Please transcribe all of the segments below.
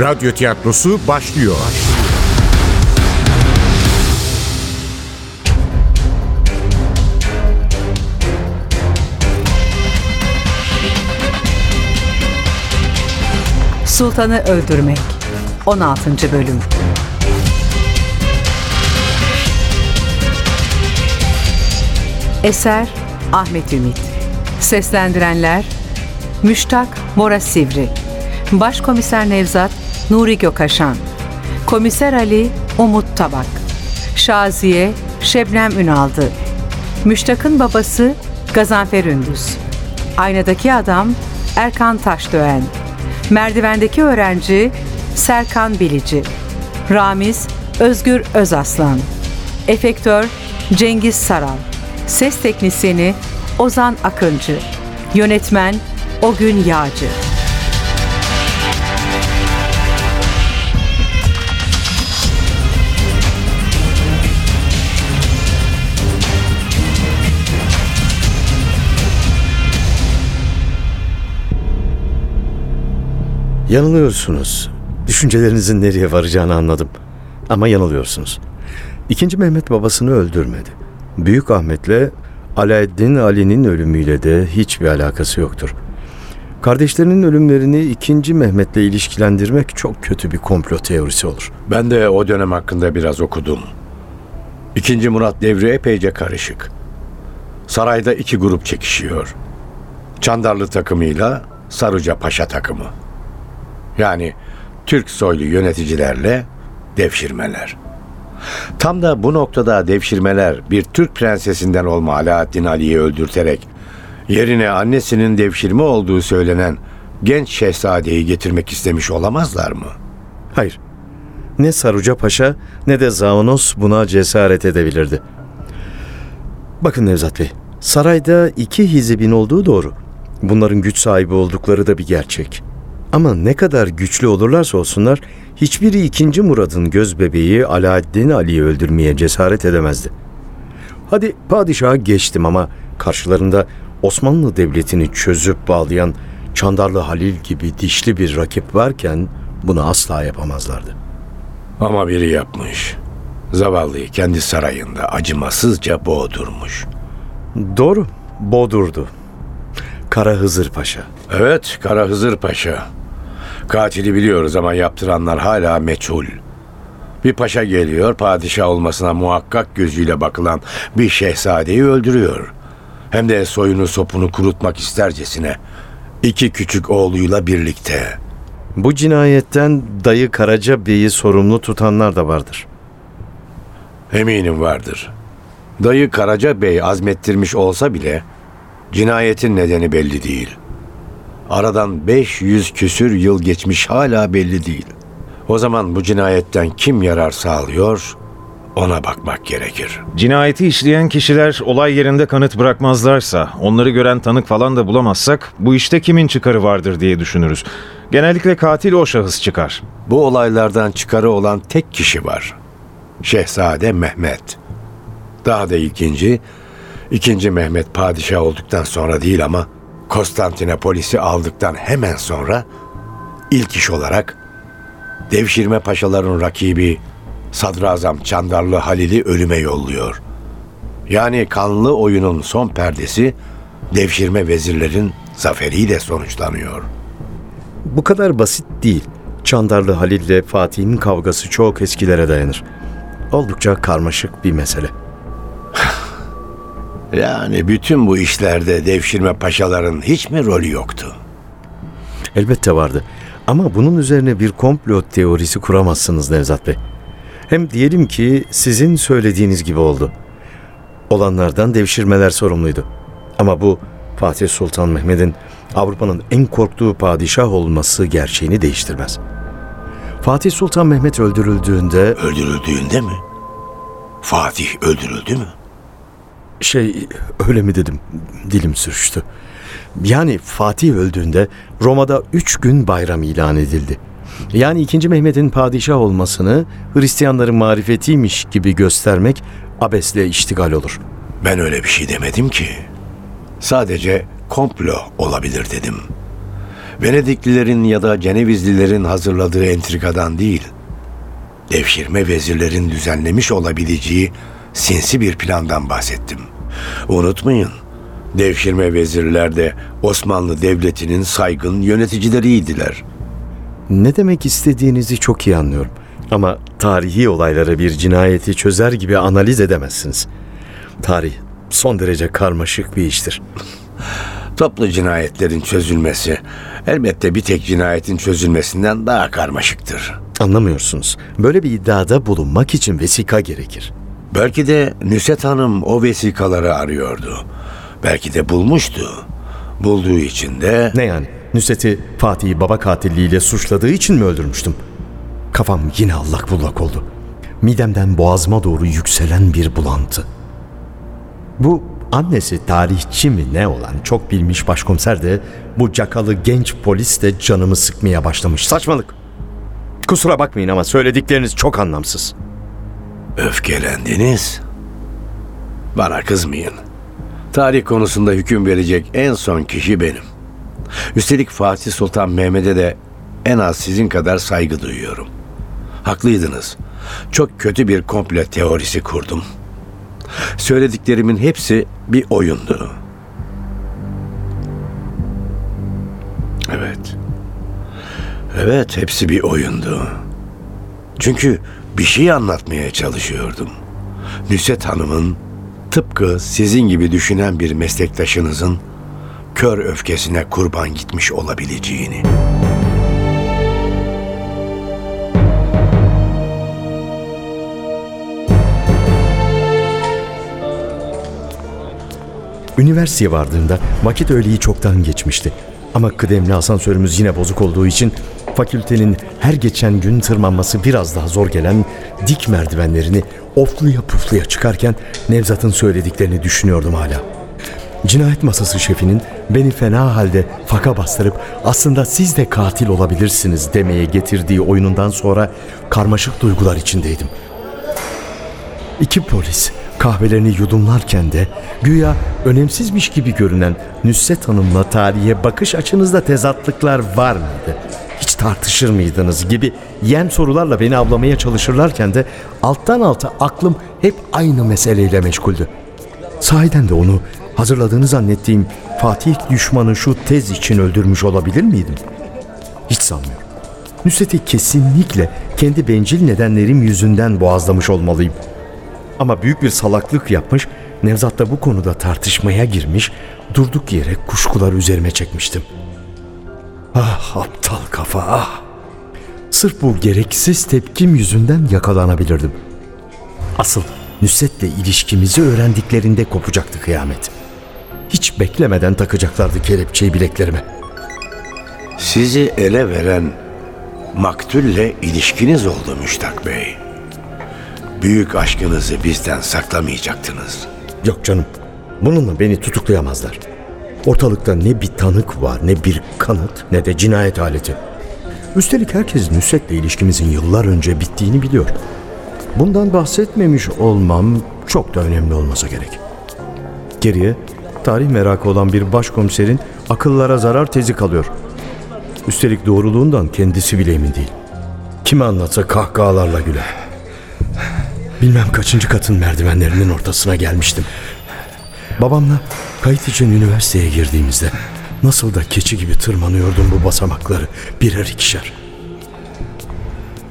Radyo tiyatrosu başlıyor. Sultanı Öldürmek 16. Bölüm Eser Ahmet Ümit Seslendirenler Müştak Bora Sivri Başkomiser Nevzat Nuri Gökaşan Komiser Ali Umut Tabak Şaziye Şebnem Ünaldı Müştak'ın babası Gazanfer Ündüz Aynadaki adam Erkan Taşdöğen Merdivendeki öğrenci Serkan Bilici Ramiz Özgür Özaslan Efektör Cengiz Saral Ses teknisyeni Ozan Akıncı Yönetmen Ogün Yağcı Yanılıyorsunuz. Düşüncelerinizin nereye varacağını anladım. Ama yanılıyorsunuz. İkinci Mehmet babasını öldürmedi. Büyük Ahmet'le Alaeddin Ali'nin ölümüyle de hiçbir alakası yoktur. Kardeşlerinin ölümlerini ikinci Mehmet'le ilişkilendirmek çok kötü bir komplo teorisi olur. Ben de o dönem hakkında biraz okudum. İkinci Murat devri epeyce karışık. Sarayda iki grup çekişiyor. Çandarlı takımıyla Saruca Paşa takımı. Yani Türk soylu yöneticilerle devşirmeler. Tam da bu noktada devşirmeler bir Türk prensesinden olma Alaaddin Ali'yi öldürterek yerine annesinin devşirme olduğu söylenen genç şehzadeyi getirmek istemiş olamazlar mı? Hayır. Ne Saruca Paşa ne de Zavanos buna cesaret edebilirdi. Bakın Nevzat Bey, sarayda iki hizibin olduğu doğru. Bunların güç sahibi oldukları da bir gerçek. Ama ne kadar güçlü olurlarsa olsunlar hiçbiri 2. Murad'ın göz bebeği Alaaddin Ali'yi öldürmeye cesaret edemezdi. Hadi padişaha geçtim ama karşılarında Osmanlı Devleti'ni çözüp bağlayan Çandarlı Halil gibi dişli bir rakip varken bunu asla yapamazlardı. Ama biri yapmış. Zavallıyı kendi sarayında acımasızca boğdurmuş. Doğru, Bodur'du. Kara Hızır Paşa. Evet, Kara Hızır Paşa. Katili biliyoruz ama yaptıranlar hala meçhul. Bir paşa geliyor, padişah olmasına muhakkak gözüyle bakılan bir şehzadeyi öldürüyor. Hem de soyunu sopunu kurutmak istercesine. İki küçük oğluyla birlikte. Bu cinayetten dayı Karaca Bey'i sorumlu tutanlar da vardır. Eminim vardır. Dayı Karaca Bey azmettirmiş olsa bile cinayetin nedeni belli değil. Aradan 500 küsür yıl geçmiş hala belli değil. O zaman bu cinayetten kim yarar sağlıyor ona bakmak gerekir. Cinayeti işleyen kişiler olay yerinde kanıt bırakmazlarsa, onları gören tanık falan da bulamazsak bu işte kimin çıkarı vardır diye düşünürüz. Genellikle katil o şahıs çıkar. Bu olaylardan çıkarı olan tek kişi var. Şehzade Mehmet. Daha da ilginci, ikinci Mehmet padişah olduktan sonra değil ama Konstantinopolis'i aldıktan hemen sonra ilk iş olarak devşirme paşaların rakibi Sadrazam Çandarlı Halil'i ölüme yolluyor. Yani kanlı oyunun son perdesi devşirme vezirlerin zaferiyle sonuçlanıyor. Bu kadar basit değil. Çandarlı Halil ile Fatih'in kavgası çok eskilere dayanır. Oldukça karmaşık bir mesele. Yani bütün bu işlerde devşirme paşaların hiç mi rolü yoktu? Elbette vardı. Ama bunun üzerine bir komplo teorisi kuramazsınız Nevzat Bey. Hem diyelim ki sizin söylediğiniz gibi oldu. Olanlardan devşirmeler sorumluydu. Ama bu Fatih Sultan Mehmet'in Avrupa'nın en korktuğu padişah olması gerçeğini değiştirmez. Fatih Sultan Mehmet öldürüldüğünde Öldürüldüğünde mi? Fatih öldürüldü mü? Şey öyle mi dedim dilim sürçtü. Yani Fatih öldüğünde Roma'da üç gün bayram ilan edildi. Yani 2. Mehmet'in padişah olmasını Hristiyanların marifetiymiş gibi göstermek abesle iştigal olur. Ben öyle bir şey demedim ki. Sadece komplo olabilir dedim. Venediklilerin ya da Cenevizlilerin hazırladığı entrikadan değil, devşirme vezirlerin düzenlemiş olabileceği sinsi bir plandan bahsettim. Unutmayın, devşirme vezirler de Osmanlı Devleti'nin saygın yöneticileriydiler. Ne demek istediğinizi çok iyi anlıyorum. Ama tarihi olayları bir cinayeti çözer gibi analiz edemezsiniz. Tarih son derece karmaşık bir iştir. Toplu cinayetlerin çözülmesi elbette bir tek cinayetin çözülmesinden daha karmaşıktır. Anlamıyorsunuz. Böyle bir iddiada bulunmak için vesika gerekir. Belki de Nüset Hanım o vesikaları arıyordu. Belki de bulmuştu. Bulduğu için de Ne yani? Nusret'i Fatih'i baba katilliğiyle suçladığı için mi öldürmüştüm? Kafam yine allak bullak oldu. Midemden boğazıma doğru yükselen bir bulantı. Bu annesi tarihçi mi ne olan çok bilmiş başkomiser de bu cakalı genç polis de canımı sıkmaya başlamış. Saçmalık. Kusura bakmayın ama söyledikleriniz çok anlamsız. Öfkelendiniz. Bana kızmayın. Tarih konusunda hüküm verecek en son kişi benim. Üstelik Fatih Sultan Mehmet'e de en az sizin kadar saygı duyuyorum. Haklıydınız. Çok kötü bir komple teorisi kurdum. Söylediklerimin hepsi bir oyundu. Evet. Evet, hepsi bir oyundu. Çünkü bir şey anlatmaya çalışıyordum. Nüset Hanım'ın tıpkı sizin gibi düşünen bir meslektaşınızın kör öfkesine kurban gitmiş olabileceğini. Üniversiteye vardığımda vakit öğleyi çoktan geçmişti. Ama kıdemli asansörümüz yine bozuk olduğu için fakültenin her geçen gün tırmanması biraz daha zor gelen dik merdivenlerini ofluya pufluya çıkarken Nevzat'ın söylediklerini düşünüyordum hala. Cinayet masası şefinin beni fena halde faka bastırıp aslında siz de katil olabilirsiniz demeye getirdiği oyunundan sonra karmaşık duygular içindeydim. İki polis kahvelerini yudumlarken de güya önemsizmiş gibi görünen Nüsret Hanım'la tarihe bakış açınızda tezatlıklar var mıydı? Hiç tartışır mıydınız gibi yem sorularla beni avlamaya çalışırlarken de alttan alta aklım hep aynı meseleyle meşguldü. Sahiden de onu hazırladığını zannettiğim Fatih düşmanı şu tez için öldürmüş olabilir miydim? Hiç sanmıyorum. Nusret'i kesinlikle kendi bencil nedenlerim yüzünden boğazlamış olmalıyım. Ama büyük bir salaklık yapmış, Nevzat da bu konuda tartışmaya girmiş, durduk yere kuşkular üzerime çekmiştim. Ah aptal kafa ah. Sırf bu gereksiz tepkim yüzünden yakalanabilirdim. Asıl Nusret'le ilişkimizi öğrendiklerinde kopacaktı kıyamet. Hiç beklemeden takacaklardı kelepçeyi bileklerime. Sizi ele veren maktulle ilişkiniz oldu Müştak Bey. Büyük aşkınızı bizden saklamayacaktınız. Yok canım. Bununla beni tutuklayamazlar. Ortalıkta ne bir tanık var, ne bir kanıt, ne de cinayet aleti. Üstelik herkes Nusret'le ilişkimizin yıllar önce bittiğini biliyor. Bundan bahsetmemiş olmam çok da önemli olmasa gerek. Geriye tarih merakı olan bir başkomiserin akıllara zarar tezi kalıyor. Üstelik doğruluğundan kendisi bile emin değil. Kime anlatsa kahkahalarla güler. Bilmem kaçıncı katın merdivenlerinin ortasına gelmiştim. Babamla kayıt için üniversiteye girdiğimizde nasıl da keçi gibi tırmanıyordum bu basamakları birer ikişer.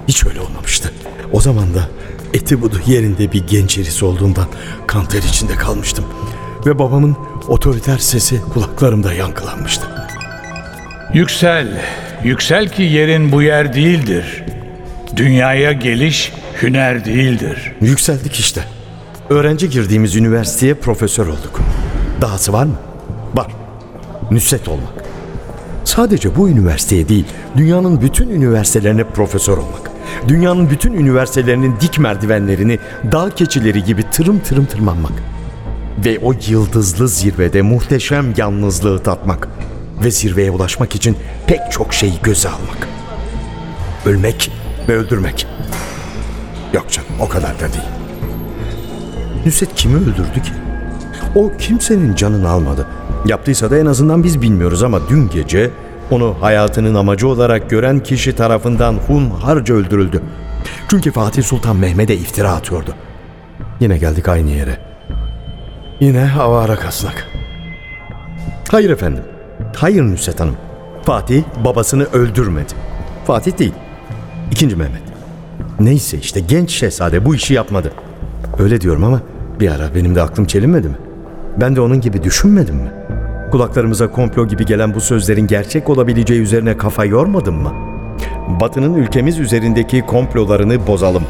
Hiç öyle olmamıştı. O zaman da eti budu yerinde bir genç erisi olduğundan kanter içinde kalmıştım. Ve babamın otoriter sesi kulaklarımda yankılanmıştı. Yüksel, yüksel ki yerin bu yer değildir. Dünyaya geliş hüner değildir. Yükseldik işte. Öğrenci girdiğimiz üniversiteye profesör olduk. Dahası var mı? Var. Nüsret olmak. Sadece bu üniversiteye değil, dünyanın bütün üniversitelerine profesör olmak. Dünyanın bütün üniversitelerinin dik merdivenlerini dağ keçileri gibi tırım tırım tırmanmak. Ve o yıldızlı zirvede muhteşem yalnızlığı tatmak. Ve zirveye ulaşmak için pek çok şeyi göze almak. Ölmek ve öldürmek. Yok canım o kadar da değil. Nusret kimi öldürdü ki? O kimsenin canını almadı. Yaptıysa da en azından biz bilmiyoruz ama dün gece Onu hayatının amacı olarak gören kişi tarafından hunharca öldürüldü. Çünkü Fatih Sultan Mehmet'e iftira atıyordu. Yine geldik aynı yere. Yine avara kasnak. Hayır efendim. Hayır Nusret Hanım. Fatih babasını öldürmedi. Fatih değil. İkinci Mehmet. Neyse işte genç şehzade bu işi yapmadı. Öyle diyorum ama bir ara benim de aklım çelinmedi mi? Ben de onun gibi düşünmedim mi? Kulaklarımıza komplo gibi gelen bu sözlerin gerçek olabileceği üzerine kafa yormadım mı? Batı'nın ülkemiz üzerindeki komplolarını bozalım.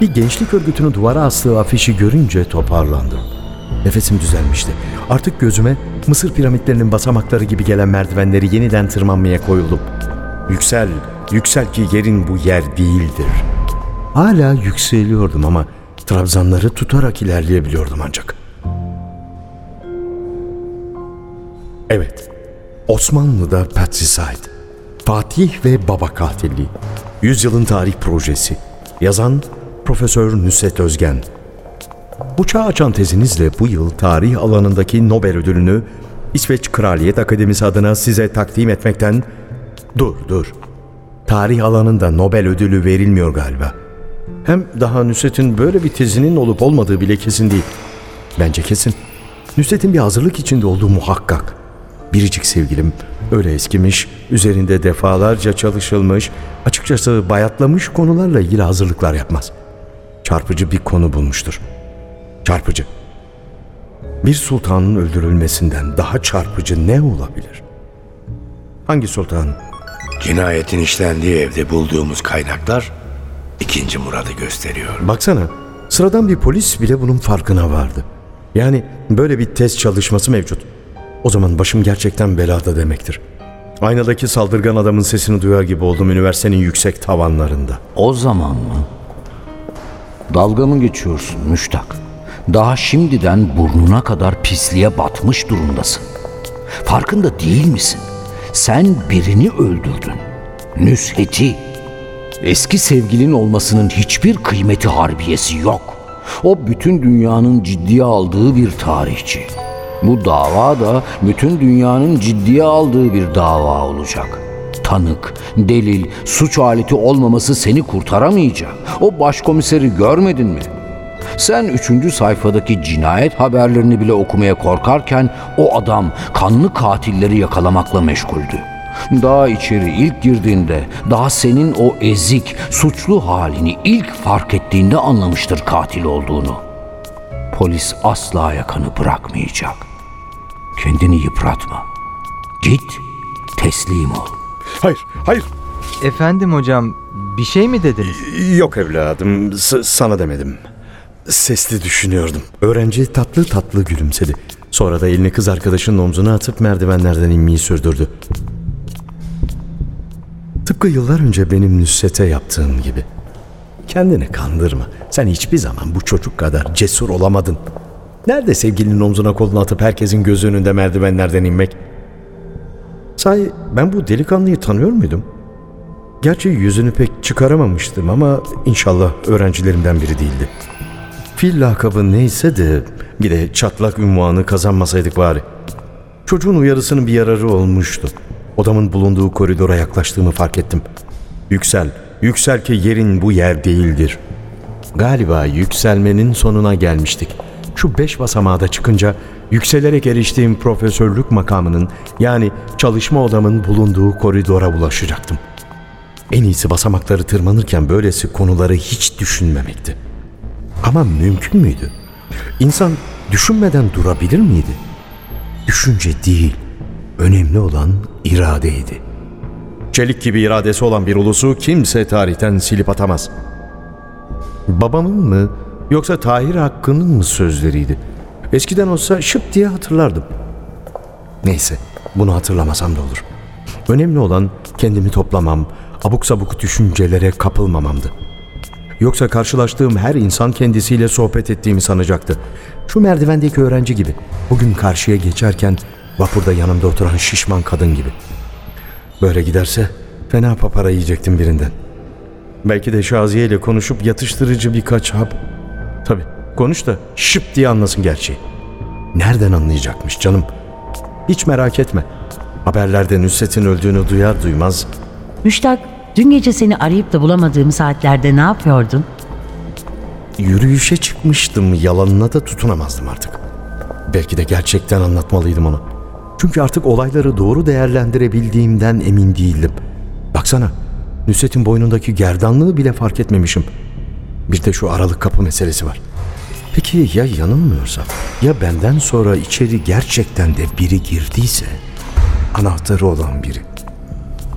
Bir gençlik örgütünün duvara astığı afişi görünce toparlandım. Nefesim düzelmişti. Artık gözüme Mısır piramitlerinin basamakları gibi gelen merdivenleri yeniden tırmanmaya koyuldum. Yüksel, yüksel ki yerin bu yer değildir. Hala yükseliyordum ama trabzanları tutarak ilerleyebiliyordum ancak. Evet, Osmanlı'da Patricide, Fatih ve Baba Katilliği, Yüzyılın Tarih Projesi, yazan Profesör Nusret Özgen. Bu çağ açan tezinizle bu yıl tarih alanındaki Nobel ödülünü İsveç Kraliyet Akademisi adına size takdim etmekten... Dur, dur. Tarih alanında Nobel ödülü verilmiyor galiba. Hem daha Nusret'in böyle bir tezinin olup olmadığı bile kesin değil. Bence kesin. Nusret'in bir hazırlık içinde olduğu muhakkak. Biricik sevgilim öyle eskimiş, üzerinde defalarca çalışılmış, açıkçası bayatlamış konularla ilgili hazırlıklar yapmaz. Çarpıcı bir konu bulmuştur. Çarpıcı. Bir sultanın öldürülmesinden daha çarpıcı ne olabilir? Hangi sultan? Cinayetin işlendiği evde bulduğumuz kaynaklar ikinci Murad'ı gösteriyor. Baksana, sıradan bir polis bile bunun farkına vardı. Yani böyle bir test çalışması mevcut. O zaman başım gerçekten belada demektir. Aynadaki saldırgan adamın sesini duyar gibi oldum üniversitenin yüksek tavanlarında. O zaman mı? Dalga mı geçiyorsun müştak? Daha şimdiden burnuna kadar pisliğe batmış durumdasın. Farkında değil misin? Sen birini öldürdün. Nüshet'i. Eski sevgilin olmasının hiçbir kıymeti harbiyesi yok. O bütün dünyanın ciddiye aldığı bir tarihçi. Bu dava da bütün dünyanın ciddiye aldığı bir dava olacak. Tanık, delil, suç aleti olmaması seni kurtaramayacak. O başkomiseri görmedin mi? Sen üçüncü sayfadaki cinayet haberlerini bile okumaya korkarken o adam kanlı katilleri yakalamakla meşguldü. Daha içeri ilk girdiğinde, daha senin o ezik, suçlu halini ilk fark ettiğinde anlamıştır katil olduğunu. Polis asla yakanı bırakmayacak. Kendini yıpratma. Git, teslim ol. Hayır, hayır. Efendim hocam bir şey mi dediniz? Yok evladım, s- sana demedim. Sesli düşünüyordum. Öğrenci tatlı tatlı gülümsedi. Sonra da elini kız arkadaşının omzuna atıp merdivenlerden inmeyi sürdürdü. Tıpkı yıllar önce benim Nusret'e yaptığım gibi. Kendini kandırma. Sen hiçbir zaman bu çocuk kadar cesur olamadın. Nerede sevgilinin omzuna kolunu atıp herkesin gözü önünde merdivenlerden inmek? Sahi ben bu delikanlıyı tanıyor muydum? Gerçi yüzünü pek çıkaramamıştım ama inşallah öğrencilerimden biri değildi. Fil lakabı neyse de bir de çatlak ünvanı kazanmasaydık bari. Çocuğun uyarısının bir yararı olmuştu. Odamın bulunduğu koridora yaklaştığımı fark ettim. Yüksel, yüksel ki yerin bu yer değildir. Galiba yükselmenin sonuna gelmiştik. Şu beş basamağa da çıkınca yükselerek eriştiğim profesörlük makamının yani çalışma odamın bulunduğu koridora ulaşacaktım. En iyisi basamakları tırmanırken böylesi konuları hiç düşünmemekti. Ama mümkün müydü? İnsan düşünmeden durabilir miydi? Düşünce değil, önemli olan iradeydi. Çelik gibi iradesi olan bir ulusu kimse tarihten silip atamaz. Babamın mı yoksa Tahir Hakkı'nın mı sözleriydi? Eskiden olsa şıp diye hatırlardım. Neyse, bunu hatırlamasam da olur. Önemli olan kendimi toplamam, abuk sabuk düşüncelere kapılmamamdı. Yoksa karşılaştığım her insan kendisiyle sohbet ettiğimi sanacaktı. Şu merdivendeki öğrenci gibi. Bugün karşıya geçerken vapurda yanımda oturan şişman kadın gibi. Böyle giderse fena papara yiyecektim birinden. Belki de Şaziye ile konuşup yatıştırıcı birkaç hap. Tabi konuş da şıp diye anlasın gerçeği. Nereden anlayacakmış canım? Hiç merak etme. Haberlerde Nusret'in öldüğünü duyar duymaz Müştak, dün gece seni arayıp da bulamadığım saatlerde ne yapıyordun? yürüyüşe çıkmıştım. Yalanına da tutunamazdım artık. Belki de gerçekten anlatmalıydım ona. Çünkü artık olayları doğru değerlendirebildiğimden emin değildim. Baksana, Nusret'in boynundaki gerdanlığı bile fark etmemişim. Bir de şu aralık kapı meselesi var. Peki ya yanılmıyorsam? Ya benden sonra içeri gerçekten de biri girdiyse? Anahtarı olan biri.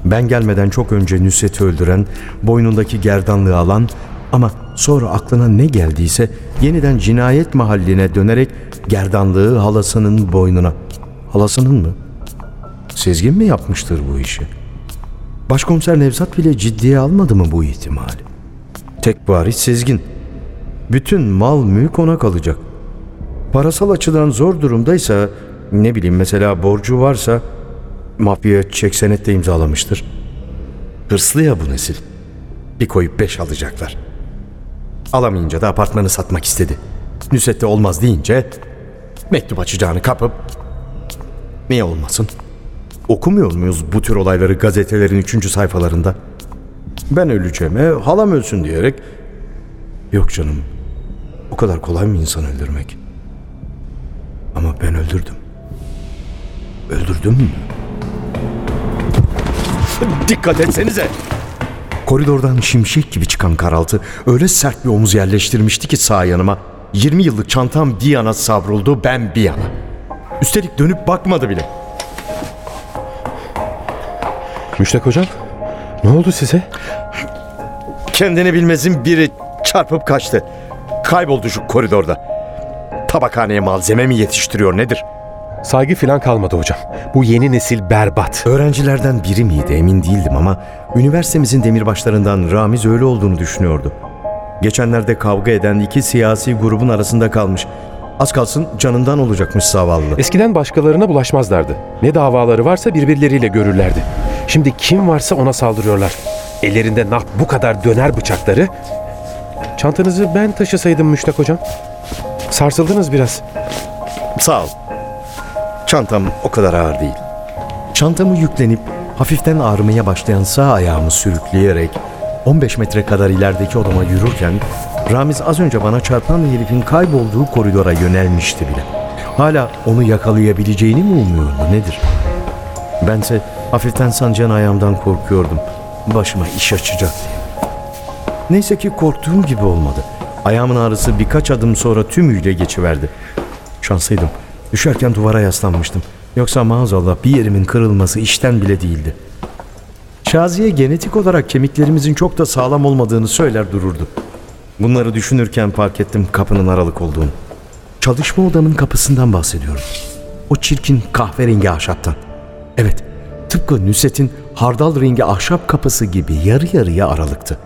Ben gelmeden çok önce Nusret'i öldüren, boynundaki gerdanlığı alan ama sonra aklına ne geldiyse yeniden cinayet mahalline dönerek gerdanlığı halasının boynuna. Halasının mı? Sezgin mi yapmıştır bu işi? Başkomiser Nevzat bile ciddiye almadı mı bu ihtimali? Tek bari Sezgin. Bütün mal mülk ona kalacak. Parasal açıdan zor durumdaysa ne bileyim mesela borcu varsa mafya çek senette imzalamıştır. Hırslı ya bu nesil. Bir koyup beş alacaklar. Alamayınca da apartmanı satmak istedi. Nusret'te olmaz deyince mektup açacağını kapıp niye olmasın? Okumuyor muyuz bu tür olayları gazetelerin üçüncü sayfalarında? Ben öleceğime halam ölsün diyerek yok canım o kadar kolay mı insan öldürmek? Ama ben öldürdüm. Öldürdüm mü? Dikkat etsenize. Koridordan şimşek gibi çıkan karaltı öyle sert bir omuz yerleştirmişti ki sağ yanıma. 20 yıllık çantam bir yana savruldu, ben bir yana. Üstelik dönüp bakmadı bile. Müştak hocam, ne oldu size? Kendini bilmezin biri çarpıp kaçtı. Kayboldu şu koridorda. Tabakhaneye malzeme mi yetiştiriyor nedir? Saygı falan kalmadı hocam. Bu yeni nesil berbat. Öğrencilerden biri miydi emin değildim ama üniversitemizin demirbaşlarından Ramiz öyle olduğunu düşünüyordu. Geçenlerde kavga eden iki siyasi grubun arasında kalmış. Az kalsın canından olacakmış zavallı. Eskiden başkalarına bulaşmazlardı. Ne davaları varsa birbirleriyle görürlerdi. Şimdi kim varsa ona saldırıyorlar. Ellerinde nah bu kadar döner bıçakları. Çantanızı ben taşısaydım Müştak hocam. Sarsıldınız biraz. Sağ ol. Çantam o kadar ağır değil. Çantamı yüklenip hafiften ağrımaya başlayan sağ ayağımı sürükleyerek 15 metre kadar ilerideki odama yürürken Ramiz az önce bana çarpan herifin kaybolduğu koridora yönelmişti bile. Hala onu yakalayabileceğini mi umuyordu nedir? Bense hafiften sancağın ayağımdan korkuyordum. Başıma iş açacak diye. Neyse ki korktuğum gibi olmadı. Ayağımın ağrısı birkaç adım sonra tümüyle geçiverdi. Şanslıydım. Düşerken duvara yaslanmıştım. Yoksa maazallah bir yerimin kırılması işten bile değildi. Şaziye genetik olarak kemiklerimizin çok da sağlam olmadığını söyler dururdu. Bunları düşünürken fark ettim kapının aralık olduğunu. Çalışma odamın kapısından bahsediyorum. O çirkin kahverengi ahşaptan. Evet, tıpkı Nusret'in hardal rengi ahşap kapısı gibi yarı yarıya aralıktı.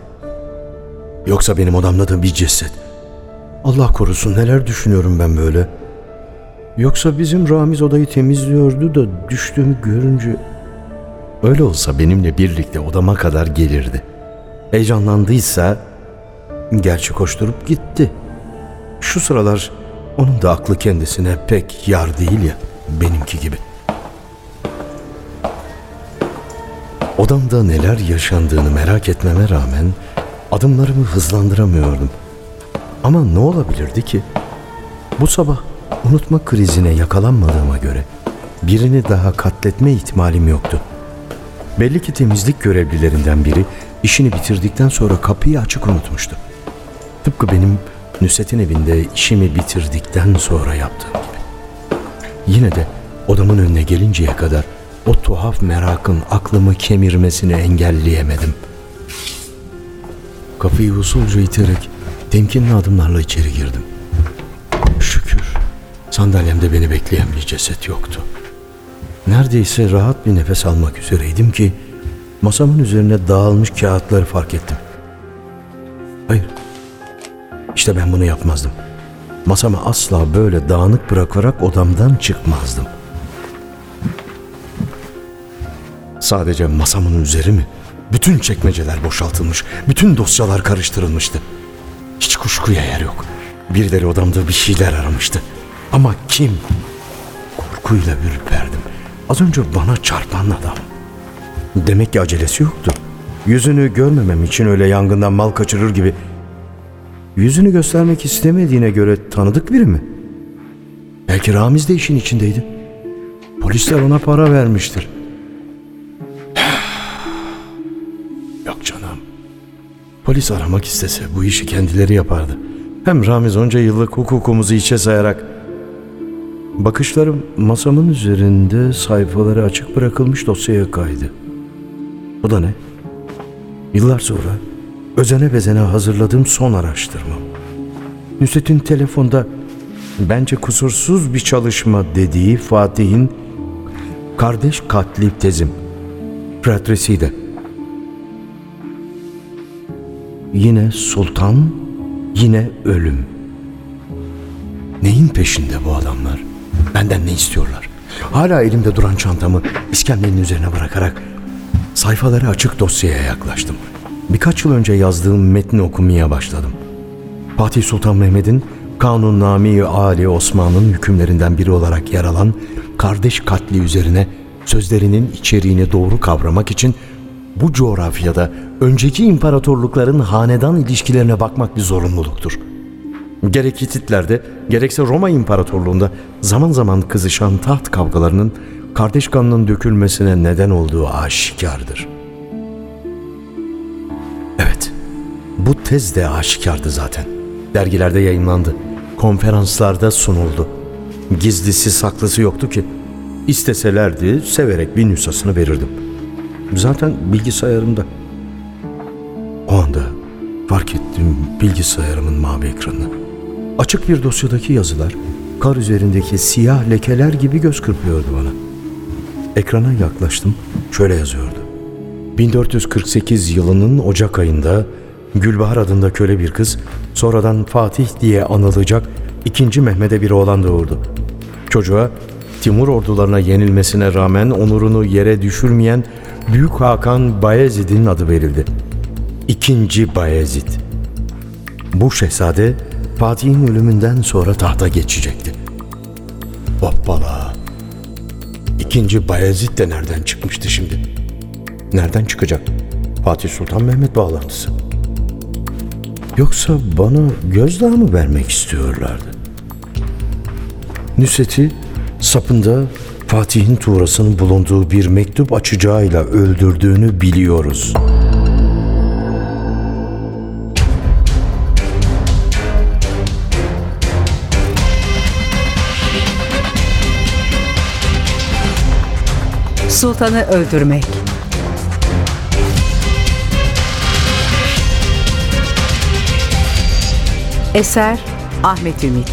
Yoksa benim odamda da bir ceset. Allah korusun neler düşünüyorum ben böyle. Yoksa bizim Ramiz odayı temizliyordu da düştüğümü görünce... Öyle olsa benimle birlikte odama kadar gelirdi. Heyecanlandıysa... Gerçi koşturup gitti. Şu sıralar onun da aklı kendisine pek yar değil ya benimki gibi. Odamda neler yaşandığını merak etmeme rağmen adımlarımı hızlandıramıyordum. Ama ne olabilirdi ki? Bu sabah unutma krizine yakalanmadığıma göre birini daha katletme ihtimalim yoktu. Belli ki temizlik görevlilerinden biri işini bitirdikten sonra kapıyı açık unutmuştu. Tıpkı benim Nusret'in evinde işimi bitirdikten sonra yaptığım gibi. Yine de odamın önüne gelinceye kadar o tuhaf merakın aklımı kemirmesini engelleyemedim. Kapıyı usulca iterek temkinli adımlarla içeri girdim. Şükür sandalyemde beni bekleyen bir ceset yoktu. Neredeyse rahat bir nefes almak üzereydim ki masamın üzerine dağılmış kağıtları fark ettim. Hayır. İşte ben bunu yapmazdım. Masamı asla böyle dağınık bırakarak odamdan çıkmazdım. Sadece masamın üzeri mi? Bütün çekmeceler boşaltılmış, bütün dosyalar karıştırılmıştı. Hiç kuşkuya yer yok. Birileri odamda bir şeyler aramıştı. Ama kim? Korkuyla ürperdim. Az önce bana çarpan adam. Demek ki acelesi yoktu. Yüzünü görmemem için öyle yangından mal kaçırır gibi. Yüzünü göstermek istemediğine göre tanıdık biri mi? Belki Ramiz de işin içindeydi. Polisler ona para vermiştir. Yok canım. Polis aramak istese bu işi kendileri yapardı. Hem Ramiz onca yıllık hukukumuzu içe sayarak Bakışlarım masamın üzerinde sayfaları açık bırakılmış dosyaya kaydı. Bu da ne? Yıllar sonra özene bezene hazırladığım son araştırma. Nusret'in telefonda bence kusursuz bir çalışma dediği Fatih'in kardeş katli tezim. Portresiydi. Yine sultan, yine ölüm. Neyin peşinde bu adamlar? Benden ne istiyorlar? Hala elimde duran çantamı iskemlenin üzerine bırakarak sayfaları açık dosyaya yaklaştım. Birkaç yıl önce yazdığım metni okumaya başladım. Fatih Sultan Mehmet'in Kanunname-i Ali Osman'ın hükümlerinden biri olarak yer alan kardeş katli üzerine sözlerinin içeriğini doğru kavramak için bu coğrafyada önceki imparatorlukların hanedan ilişkilerine bakmak bir zorunluluktur. Gerek Hititlerde gerekse Roma İmparatorluğu'nda zaman zaman kızışan taht kavgalarının kardeş kanının dökülmesine neden olduğu aşikardır. Evet, bu tez de aşikardı zaten. Dergilerde yayınlandı, konferanslarda sunuldu. Gizlisi saklısı yoktu ki. İsteselerdi severek bir nüshasını verirdim. Zaten bilgisayarımda. O anda fark ettim bilgisayarımın mavi ekranını. Açık bir dosyadaki yazılar kar üzerindeki siyah lekeler gibi göz kırpıyordu bana. Ekrana yaklaştım. Şöyle yazıyordu. 1448 yılının Ocak ayında Gülbahar adında köle bir kız sonradan Fatih diye anılacak ikinci Mehmet'e bir oğlan doğurdu. Çocuğa Timur ordularına yenilmesine rağmen onurunu yere düşürmeyen Büyük Hakan Bayezid'in adı verildi. İkinci Bayezid. Bu şehzade Fatih'in ölümünden sonra tahta geçecekti. Hoppala. İkinci Bayezid de nereden çıkmıştı şimdi? Nereden çıkacak? Fatih Sultan Mehmet bağlantısı. Yoksa bana gözdağı mı vermek istiyorlardı? Nusret'i sapında Fatih'in tuğrasının bulunduğu bir mektup açacağıyla öldürdüğünü biliyoruz.'' Sultanı öldürmek. Eser Ahmet Ümit.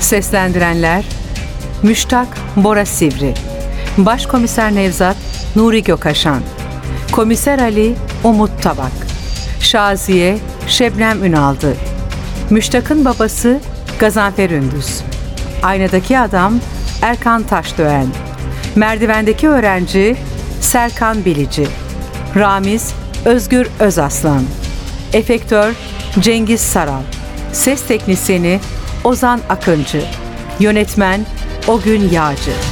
Seslendirenler Müştak Bora Sivri. Başkomiser Nevzat Nuri Gökaşan. Komiser Ali Umut Tabak. Şaziye Şebnem Ünaldı. Müştak'ın babası Gazanfer Ündüz. Aynadaki adam Erkan Taşdöğen. Merdivendeki öğrenci Serkan Bilici. Ramiz Özgür Özaslan. Efektör Cengiz Saral. Ses teknisyeni Ozan Akıncı. Yönetmen Ogün Yağcı.